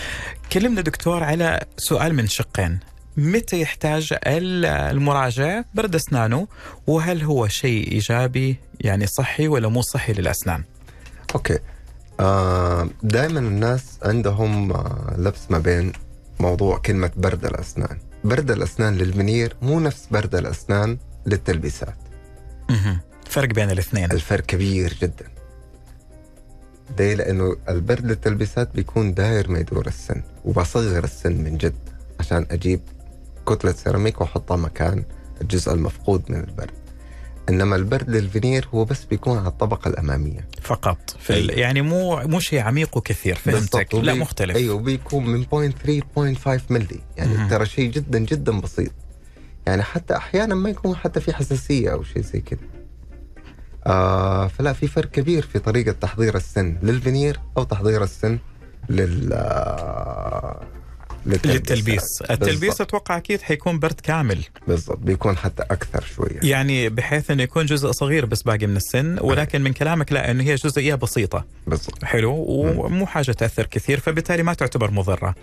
كلمنا دكتور على سؤال من شقين. متى يحتاج ال- المراجع برد أسنانه؟ وهل هو شيء إيجابي؟ يعني صحي ولا مو صحي للأسنان؟ okay. آه دائما الناس عندهم آه لبس ما بين موضوع كلمة برد الأسنان. برد الأسنان للفينير مو نفس برد الأسنان للتلبيسات. فرق بين الاثنين. الفرق كبير جدا. ده لأنه البرد للتلبيسات بيكون داير ما يدور السن وبصغر السن من جد عشان أجيب كتلة سيراميك وأحطها مكان الجزء المفقود من البرد. إنما البرد للفينير هو بس بيكون على الطبقة الأمامية. فقط. في ال... أي. يعني مو مو شيء عميق وكثير فهمتك. لا مختلف. أيوه بيكون من 0.3 0.5 ملي يعني. ترى شيء جدا جدا بسيط. يعني حتى أحيانا ما يكون حتى في حساسية أو شيء زي كذا. آه فلا في فرق كبير في طريقة تحضير السن للفينير أو تحضير السن لل آه، للتلبيس. التلبيس. أتوقع أكيد حيكون برد كامل. بالضبط. بيكون حتى أكثر شوية. يعني بحيث إنه يكون جزء صغير بس باقي من السن ولكن من كلامك لا إنه هي جزئية بسيطة. بالضبط. حلو. ومو حاجة تأثر كثير فبالتالي ما تعتبر مضرة.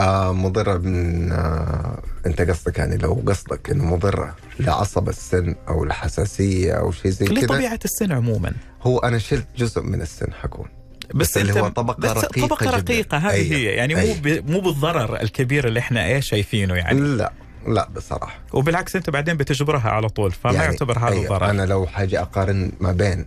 آه مضرة من آه أنت قصدك يعني لو قصدك إنه مضرة لعصب السن أو الحساسية أو شيء زي كذا. لطبيعه السن عموما. هو أنا شلت جزء من السن حكون. بس, اللي هو طبقة بس رقيقة طبقة جداً. رقيقة هذه أيوة. هي يعني مو أيوة. ب... مو بالضرر الكبير اللي إحنا إيه شايفينه يعني لا لا بصراحة وبالعكس أنت بعدين بتجبرها على طول فما يعني يعتبر هذا أيوة. ضرر أنا لو حاجة أقارن ما بين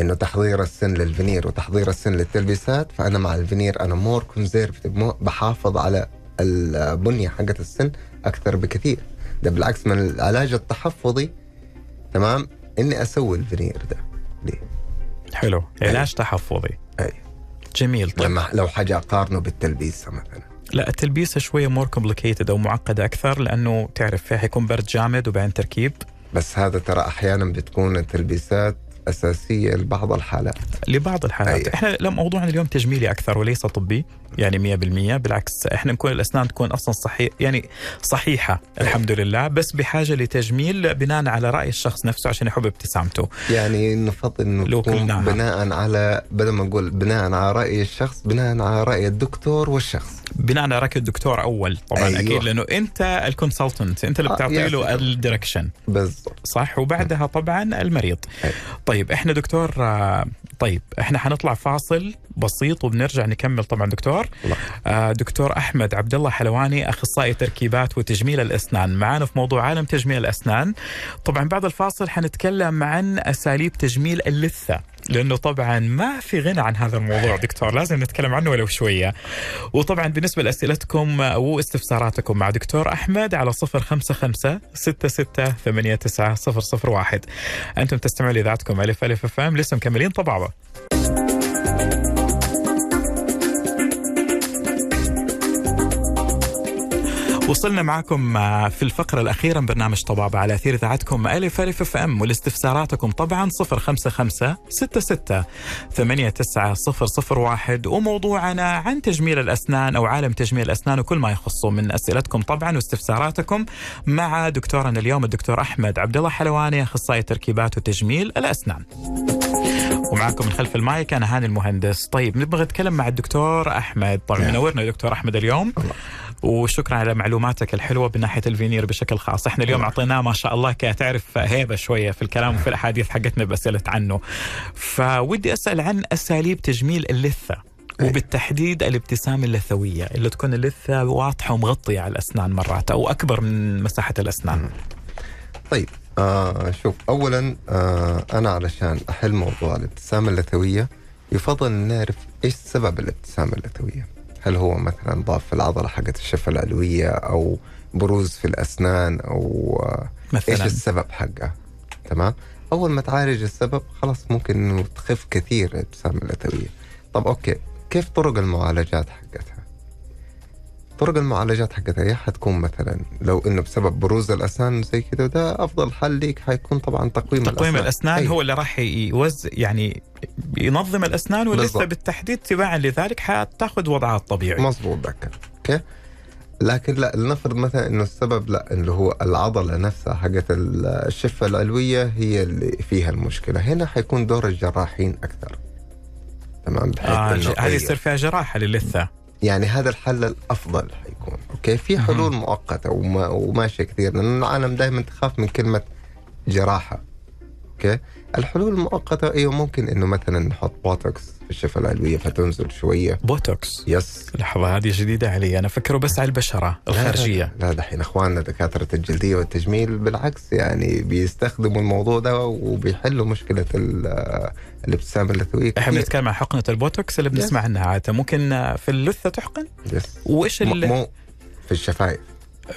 إنه تحضير السن للفينير وتحضير السن للتلبيسات فأنا مع الفينير أنا more conservative بحافظ على البنية حقت السن أكثر بكثير ده بالعكس من العلاج التحفظي تمام إني أسوي الفينير ده ليه؟ حلو علاج تحفظي جميل. طيب. لما لو حاجة أقارنه بالتلبيسة مثلا. لا التلبيسة شوية more complicated أو معقدة أكثر لأنه تعرف فيها حيكون برد جامد وبعدين تركيب. بس هذا ترى أحيانا بتكون التلبيسات أساسية لبعض الحالات. لبعض الحالات. أيوة. إحنا لا موضوعنا اليوم تجميلي أكثر وليس طبي. يعني 100% بالعكس إحنا نكون الأسنان تكون أصلا صحيح يعني صحيحة الحمد لله بس بحاجة لتجميل بناء على رأي الشخص نفسه عشان يحب ابتسامته. يعني نفضل إنه. بناء على بدل ما نقول بناء على رأي الشخص بناء على رأي الدكتور والشخص. بناء على رأي الدكتور أول طبعا أيوة. أكيد لأنه أنت ال consultant أنت اللي آه، بتعطي له سلام. ال direction بالضبط. صح؟ وبعدها طبعا المريض. أيوة. طيب إحنا دكتور آه، طيب إحنا حنطلع فاصل بسيط وبنرجع نكمل طبعا دكتور. آه، دكتور أحمد عبد الله حلواني أخصائي تركيبات وتجميل الأسنان. معانا في موضوع عالم تجميل الأسنان. طبعا بعد الفاصل حنتكلم عن أساليب تجميل اللثة. لأنه طبعا ما في غنى عن هذا الموضوع دكتور. لازم نتكلم عنه ولو شوية. وطبعا بالنسبة لأسئلتكم واستفساراتكم مع دكتور أحمد على 055 66 89 001 أنتم تستمعوا لإذاعتكم ألف ألف اف ام لسه مكملين طبعا. وصلنا معكم آه، في الفقرة الأخيرة من برنامج طبابة على أثير إذاعتكم ألف ألف أف أم ولاستفساراتكم طبعا 055 66 89 001 وموضوعنا عن تجميل الأسنان أو عالم تجميل الأسنان وكل ما يخصه من أسئلتكم طبعا واستفساراتكم مع دكتورنا اليوم الدكتور أحمد عبد الله حلواني أخصائي تركيبات وتجميل الأسنان. ومعكم من خلف المايك أنا هاني المهندس طيب نبغى نتكلم مع الدكتور أحمد طبعا نعم. منورنا دكتور أحمد اليوم وشكرا على معلوماتك الحلوة من ناحية الفينير بشكل خاص. إحنا اليوم نعم. أعطيناه ما شاء الله كتعرف هيبة شوية في الكلام وفي الأحاديث حقتنا باسئله عنه. فودي أسأل عن أساليب تجميل اللثة أي. وبالتحديد الابتسامه اللثوية اللي تكون اللثة واضحة ومغطية على الأسنان مرات أو أكبر من مساحة الأسنان. طيب آه شوف اولا آه أنا علشان أحل موضوع الابتسامه اللثوية يفضل نعرف إيش سبب الابتسامه اللثوية. هل هو مثلا ضعف في العضلة حقت الشفة العلوية أو بروز في الأسنان أو آه إيش مثلا. السبب حقها تمام؟ أول ما تعالج السبب خلاص ممكن إنه تخف كثير الابتسامه اللثويه طب أوكي كيف طرق المعالجات حقتها؟ طرق المعالجات حقتها هي حتكون مثلا لو إنه بسبب بروز الأسنان زي كذا ده أفضل حل ليك حيكون طبعا تقويم تقويم الأسنان. أي. هو اللي راح يوز يعني ينظم الأسنان بالضبط. بالتحديد تباعا لذلك حتاخذ وضعها الطبيعي. مظبوط ذاك okay؟ لكن لا لنفرض مثلا إنه السبب لا اللي هو العضلة نفسها حقت الشفة العلوية هي اللي فيها المشكلة. هنا حيكون دور الجراحين أكثر. تمام؟ بحيث آه هذه يصير فيها جراحة للثة. يعني هذا الحل الأفضل حيكون. okay؟ في حلول. مؤقتة وما وماشية كثير. لأن العالم دائما تخاف من كلمة جراحة. okay؟ الحلول المؤقتة أيوه ممكن إنه مثلا نحط بوتوكس الشفه العلويه فتنزل شوية. بوتوكس. yes. لحظة هذه جديدة علي. أنا أفكره بس على البشرة الخارجية. لا دحين أخواننا دكاترة الجلدية والتجميل بالعكس يعني بيستخدموا الموضوع ده وبيحلوا مشكلة ال- الابتسامة اللثويه إحنا. بنتكلم عن حقنة البوتوكس اللي بنسمع Yes. عنها عادة. ممكن في اللثة تحقن؟ yes. وإيش م- ال- مو في الشفايف.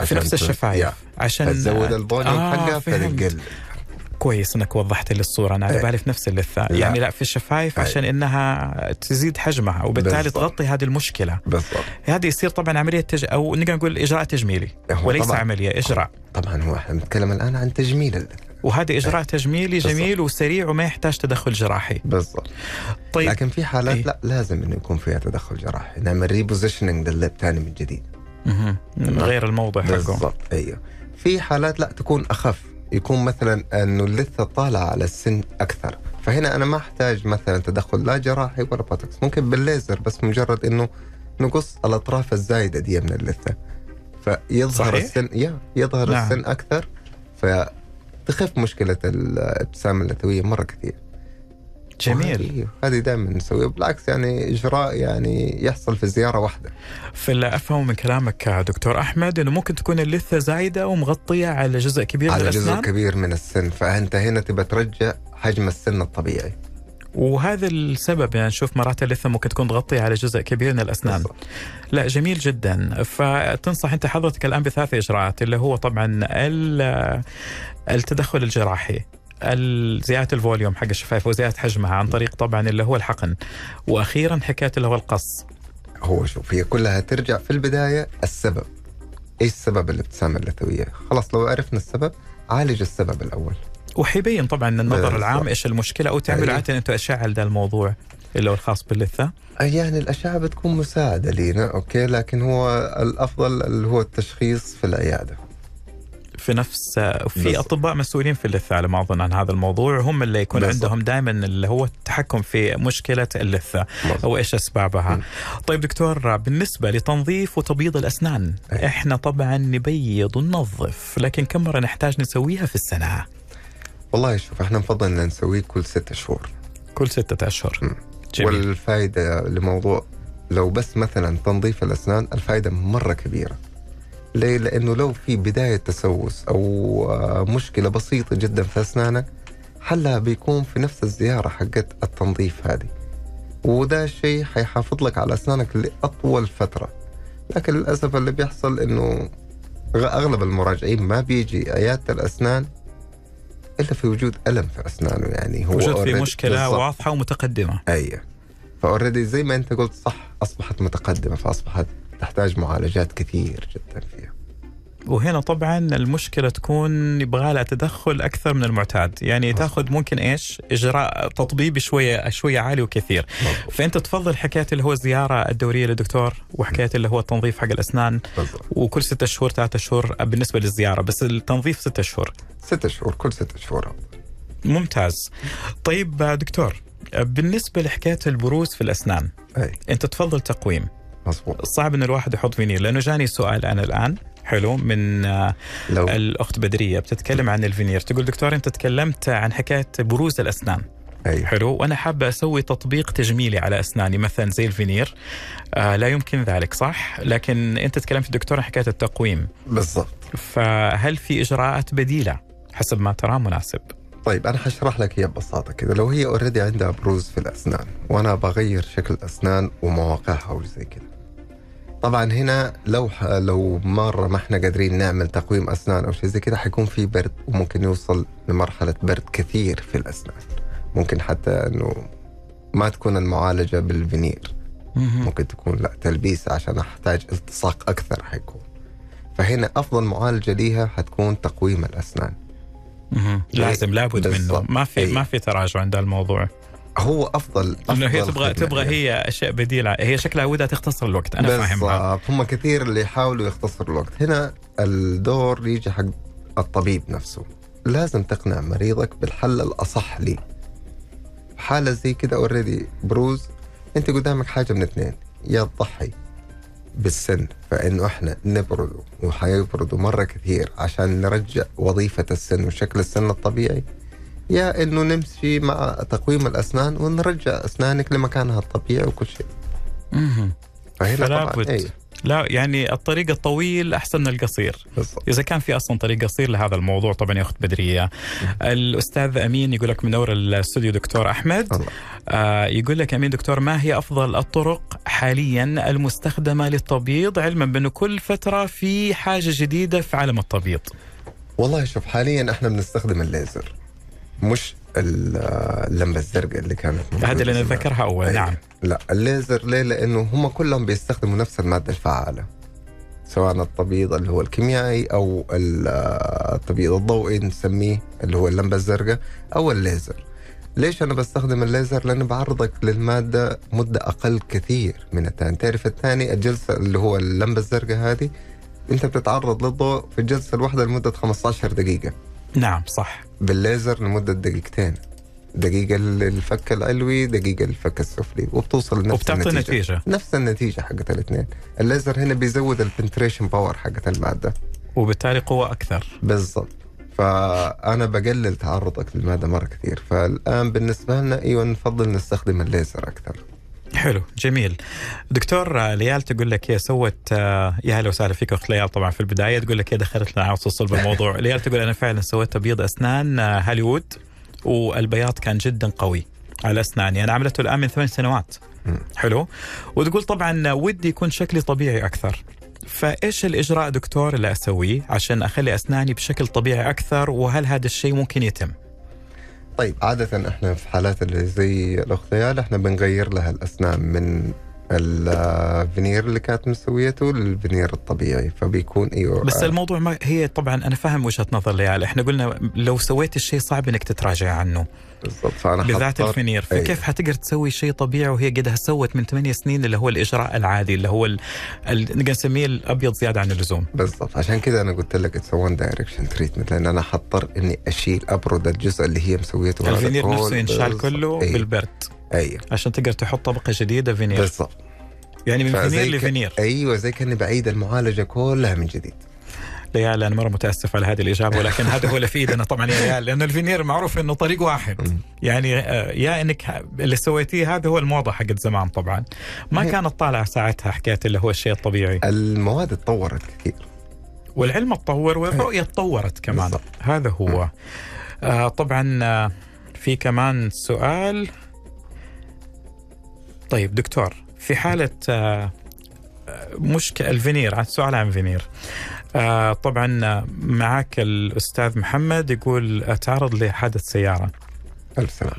في نفس الشفايف. عشان تزود البوني آه، حقها. فتقل كويس إنك وضحت لي الصورة أنا على إيه. بالي في نفس اللثة لا. يعني لا في الشفايف أي. عشان إنها تزيد حجمها وبالتالي بالضبط. تغطي هذه المشكلة بالضبط هذه يصير طبعا عملية تج... أو نقدر نقول إجراء تجميلي وليس طبعاً. عملية إجراء طبعا هو إحنا بنتكلم الآن عن تجميل اللثه وهذا إجراء تجميلي بالضبط. جميل وسريع وما يحتاج تدخل جراحي بالضبط طيب لكن في حالات إيه. لا لازم إنه يكون فيها تدخل جراحي نعمل repositioning لل lip ثاني من جديد. غير الموضع حقه بالضبط أيوه في حالات لا تكون أخف يكون مثلا أنه اللثه طالعه على السن أكثر فهنا أنا ما أحتاج مثلا تدخل لا جراحي ولا بوتوكس ممكن بالليزر بس مجرد إنه نقص الأطراف الزايدة دي من اللثة فيظهر صحيح؟ السن يا يظهر. نعم. السن أكثر فتخف مشكلة الابتسامه اللثوية مرة كثير جميل. هذه دائما نسويها. بالعكس يعني إجراء يعني يحصل في زيارة واحدة. فاللي أفهم من كلامك دكتور أحمد إنه ممكن تكون اللثة زايدة ومغطية على جزء كبير من على جزء الأسنان؟ كبير من السن. فأنت هنا تبى ترجع حجم السن الطبيعي. وهذا السبب يعني نشوف مرات اللثة ممكن تكون تغطي على جزء كبير من الأسنان. بالضبط. لا جميل جدا. فتنصح أنت حضرتك الآن بثلاث إجراءات اللي هو طبعا ال- التدخل الجراحي. ال- زيادة ال volume حق الشفايف وزيادة حجمها عن طريق طبعا اللي هو الحقن. وأخيرا حكاية اللي هو القص. هو شوف هي كلها ترجع في البداية السبب. إيش سبب الابتسامة اللثويه خلاص لو عرفنا السبب عالج السبب الأول. وحيبين طبعا النظر. العام إيش المشكلة أو تعملوا. عادة أنتم اشعه لذا الموضوع اللي هو الخاص باللثة. يعني الأشعة بتكون مساعدة لينا أوكي لكن هو الأفضل اللي هو التشخيص في العيادة. في نفس في. أطباء مسؤولين في اللثة على ما أظن عن هذا الموضوع هم اللي يكون بالضبط. عندهم دائما اللي هو التحكم في مشكلة اللثة مظبوط. أو إيش أسبابها. مم. طيب دكتور بالنسبة لتنظيف وتبييض الأسنان أي. إحنا طبعا نبيض وننظف لكن كم مرة نحتاج نسويها في السنة؟ والله شوف إحنا نفضل إن نسويه كل ستة شهور كل ستة أشهر. جميل. والفائده لموضوع لو بس مثلا تنظيف الأسنان الفائده مرة كبيرة ليه؟ لأنه لو في بداية تسوس أو آه، مشكلة بسيطة جدا في أسنانك حلها بيكون في نفس الزيارة حقت التنظيف هذه وده شيء حيحافظ لك على أسنانك لأطول فترة لكن للأسف اللي بيحصل إنه أغلب المراجعين ما بيجي عياده الأسنان إلا في وجود ألم في أسنانه يعني هو وجود في مشكلة. واضحة ومتقدمة. أيوه فاوريدي زي ما أنت قلت صح أصبحت متقدمة فأصبحت تحتاج معالجات كثير جدا فيها وهنا طبعا المشكلة تكون يبغى لها تدخل أكثر من المعتاد، يعني تاخذ ممكن إيش؟ إجراء تطبيبي شوية شوية عالي وكثير. مضبوط. فأنت تفضل حكايه اللي هو الزياره الدورية للدكتور وحكايه اللي هو التنظيف حق الأسنان بالضبط وكل ستة شهور ثلاثة شهور بالنسبة للزيارة بس التنظيف ستة شهور. ستة شهور كل ستة شهور ممتاز. طيب دكتور بالنسبة لحكاية البروز في الأسنان أي أنت تفضل تقويم مضبوط صعب ان الواحد يحط فينير لأنه جاني سؤال أنا الآن حلو من لو. الأخت بدرية بتتكلم عن الفينير تقول دكتور أنت تكلمت عن حكاية بروز الأسنان. اي حلو وأنا حابة أسوي تطبيق تجميلي على أسناني مثلا زي الفينير. آه لا يمكن ذلك صح؟ لكن أنت تكلمت دكتور عن حكاية التقويم. بالضبط. فهل في إجراءات بديلة حسب ما تراه مناسب؟ طيب أنا حشرح لك اياها ببساطة كذا لو هي already عندها بروز في الأسنان وأنا بغير شكل الأسنان ومواقعها وزي كذا طبعا هنا لو. لو مرة ما إحنا قادرين نعمل تقويم أسنان أو شيء زي كذا حيكون في برد وممكن يوصل لمرحلة برد كثير في الأسنان ممكن حتى إنه ما تكون المعالجة بالفينير ممكن تكون لا تلبيس عشان أحتاج التصاق أكثر حيكون فهنا أفضل معالجة ليها حتكون تقويم الأسنان مهم. لازم لابد منه. ما في. ما في تراجع عند الموضوع هو افضل إنه هي أفضل تبغى تبغى لها. هي أشياء بديلة. هي شكلها ودها تختصر الوقت أنا فاهمها هم كثير اللي يحاولوا يختصروا الوقت. هنا الدور يجي حق الطبيب نفسه. لازم تقنع مريضك بالحل الأصح ليه حالة زي كده اوريدي بروز أنت قدامك حاجة من اثنين. يا تضحي بالسن فإنه إحنا نبرده وحيبردوا مرة كثير عشان نرجع وظيفة السن وشكل السن الطبيعي. يا إنه نمشي مع تقويم الأسنان ونرجع أسنانك لمكانها الطبيعي وكل شيء. مهم. فهنا فلا طبعا بد. أي لا يعني الطريق الطويل أحسن من القصير. بالضبط. إذا كان في أصلا طريق قصير لهذا الموضوع طبعا يا أخت بدرية. الأستاذ أمين يقول لك منور الاستوديو دكتور أحمد الله. آه يقول لك أمين دكتور ما هي أفضل الطرق حاليا المستخدمة للتبييض علما بانه كل فترة في حاجة جديدة في عالم التبييض؟ والله شوف حاليا إحنا بنستخدم الليزر. مش ال- اللمبه الزرقاء اللي كانت هذا اللي زمان. نذكرها أول أي. نعم لا الليزر ليه؟ لأنه هم كلهم بيستخدموا نفس المادة الفعالة سواء التبييض اللي هو الكيميائي أو ال- التبييض الضوئي نسميه اللي هو اللمبة الزرقاء أو الليزر ليش أنا بستخدم الليزر لأنه بعرضك للمادة مدة أقل كثير من الثاني تعرف الثاني الجلسة اللي هو اللمبة الزرقاء هذه أنت بتتعرض للضوء في الجلسه الواحده لمدة 15 دقيقة نعم صح. بالليزر لمدة دقيقتين. دقيقة الفك العلوي دقيقة الفك السفلي وبتوصل لنفس وبتعطي النتيجة. نتيجة. نفس النتيجة حقت الاثنين. الليزر هنا بيزود ال penetration power حقت المادة. وبالتالي قوة أكثر. بالضبط. فأنا بقلل تعرضك للمادة مرة كثير. فالآن بالنسبة لنا أيوة نفضل نستخدم الليزر أكثر. حلو جميل. دكتور آه، ليال تقول لك هي سوت آه، يا هلا وسهلا فيك أخت ليال طبعا في البداية تقول لك هي دخلت لنا على صلب الموضوع. *laughs* ليال تقول أنا فعلا سويت تبييض أسنان آه، هوليوود والبياض كان جدا قوي على أسناني. أنا عملته الآن من ثمان سنوات. حلو. وتقول طبعا ودي يكون شكلي طبيعي أكثر. فإيش الإجراء دكتور اللي أسويه عشان أخلي أسناني بشكل طبيعي أكثر؟ وهل هذا الشيء ممكن يتم؟ طيب عادة إحنا في حالات اللي زي الأخت ليال إحنا بنغير لها الأسنان من الفينير اللي كانت مسويته للفينير الطبيعي فبيكون إيوه بس الموضوع ما هي طبعا أنا فاهم وجهة نظر ليال إحنا قلنا لو سويت الشيء صعب إنك تتراجع عنه. بالضبط. فأنا حضرت- الفينير أيوة. فكيف حتقدر تسوي شيء طبيعي وهي قدها سوت من ثمانية سنين اللي هو الإجراء العادي اللي هو نقدر نسميه الأبيض زيادة عن اللزوم؟ بالضبط. عشان كذا أنا قلت لك it's one direction treatment لأن أنا حضطر إني أشيل أبرد الجزء اللي هي مسويته الفينير. نفسه ينشال. كله أيوة. بالبرد. أيوه. عشان تقدر تحط طبقة جديدة فينير بالضبط. يعني من فينير لفينير أيوه زي كأني بعيد المعالجة كلها من جديد. ليال أنا مرة متأسف على هذه الإجابة ولكن هذا هو اللي في إيدنا طبعا يا ليال لأنه الفينير معروف إنه طريق واحد. يعني آه، يا إنك اللي سويتيه هذا هو الموضة حقت زمان طبعا. ما كانت طالعة ساعتها حكايه اللي هو الشيء الطبيعي. المواد اتطورت كثير. والعلم اتطور والرؤية اتطورت كمان. بالضبط. هذا هو. آه طبعا آه في كمان سؤال. طيب دكتور في حالة آه مشكلة الفينير عن سؤال عن فينير. آه طبعا معك الأستاذ محمد يقول أتعرض لحادث سلامه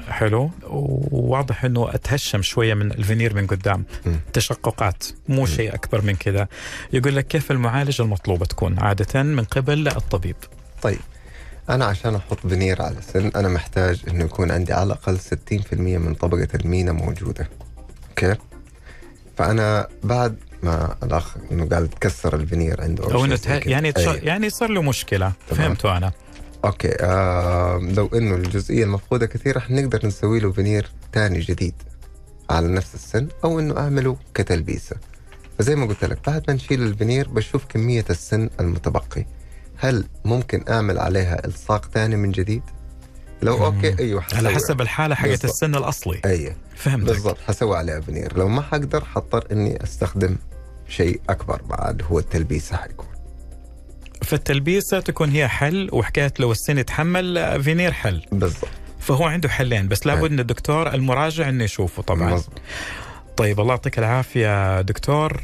حلو. وواضح إنه أتهشم شوية من الفينير من قدام. مم. تشققات مو شيء أكبر من كذا. يقول لك كيف المعالجه المطلوبة تكون؟ عادة من قبل الطبيب. طيب أنا عشان أحط فينير على السن أنا محتاج إنه يكون عندي على الأقل 60% من طبقة المينا موجودة. okay؟ فأنا بعد ما الأخ إنه قال تكسر الفينير عنده أو إنه. يعني تش... أيوة. يعني صار له مشكلة. فهمته أنا okay آه لو إنه الجزئية المفقودة كثير رح نقدر نسوي له فينير ثاني جديد على نفس السن أو إنه أعمله كتلبيسة فزي ما قلت لك بعد ما نشيل الفينير بشوف كمية السن المتبقي هل ممكن أعمل عليها إلصاق ثاني من جديد لو مم. okay أيوه على. حسب الحالة حقت. السن الأصلي. أيوه. فهمتك. بالضبط حسوي عليها فينير لو ما حقدر حضطر إني أستخدم شيء أكبر بعد هو التلبيسة حيكون. فالتلبيسة تكون هي حل وحكاية لو السن يتحمل فينير حل. بالضبط. فهو عنده حلين بس لابد إن الدكتور المراجع إنه يشوفه طبعا. مظبوط. طيب الله يعطيك العافية دكتور.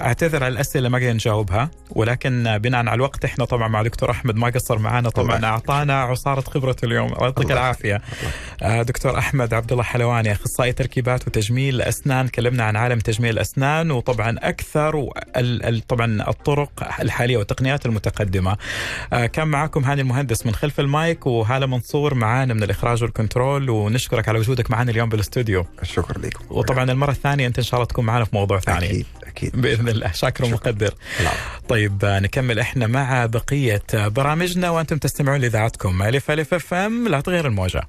أعتذر على الأسئلة ما قدرنا نجاوبها ولكن بناء على الوقت إحنا طبعا مع دكتور أحمد ما قصر معنا طبعا الله أعطانا عصارة خبرته اليوم. الله يعطيك الله العافيه آه، دكتور أحمد عبد الله حلواني أخصائي تركيبات وتجميل الاسنان كلمنا عن عالم تجميل الأسنان وطبعا أكثر طبعا الطرق الحالية والتقنيات المتقدمة. آه، كان معاكم هاني المهندس من خلف المايك وهالة منصور معانا من الإخراج والكنترول ونشكرك على وجودك معنا اليوم بالاستوديو الشكر لكم. وطبعا المرة الثانية أنت إن شاء الله تكون معنا في موضوع ثاني. أكيد. أكيد. بإذن الله. شاكر ومقدر. العفو. طيب نكمل إحنا مع بقية آه، برامجنا وأنتم تستمعون لإذاعتكم ألف ألف FM. لا تغير الموجة.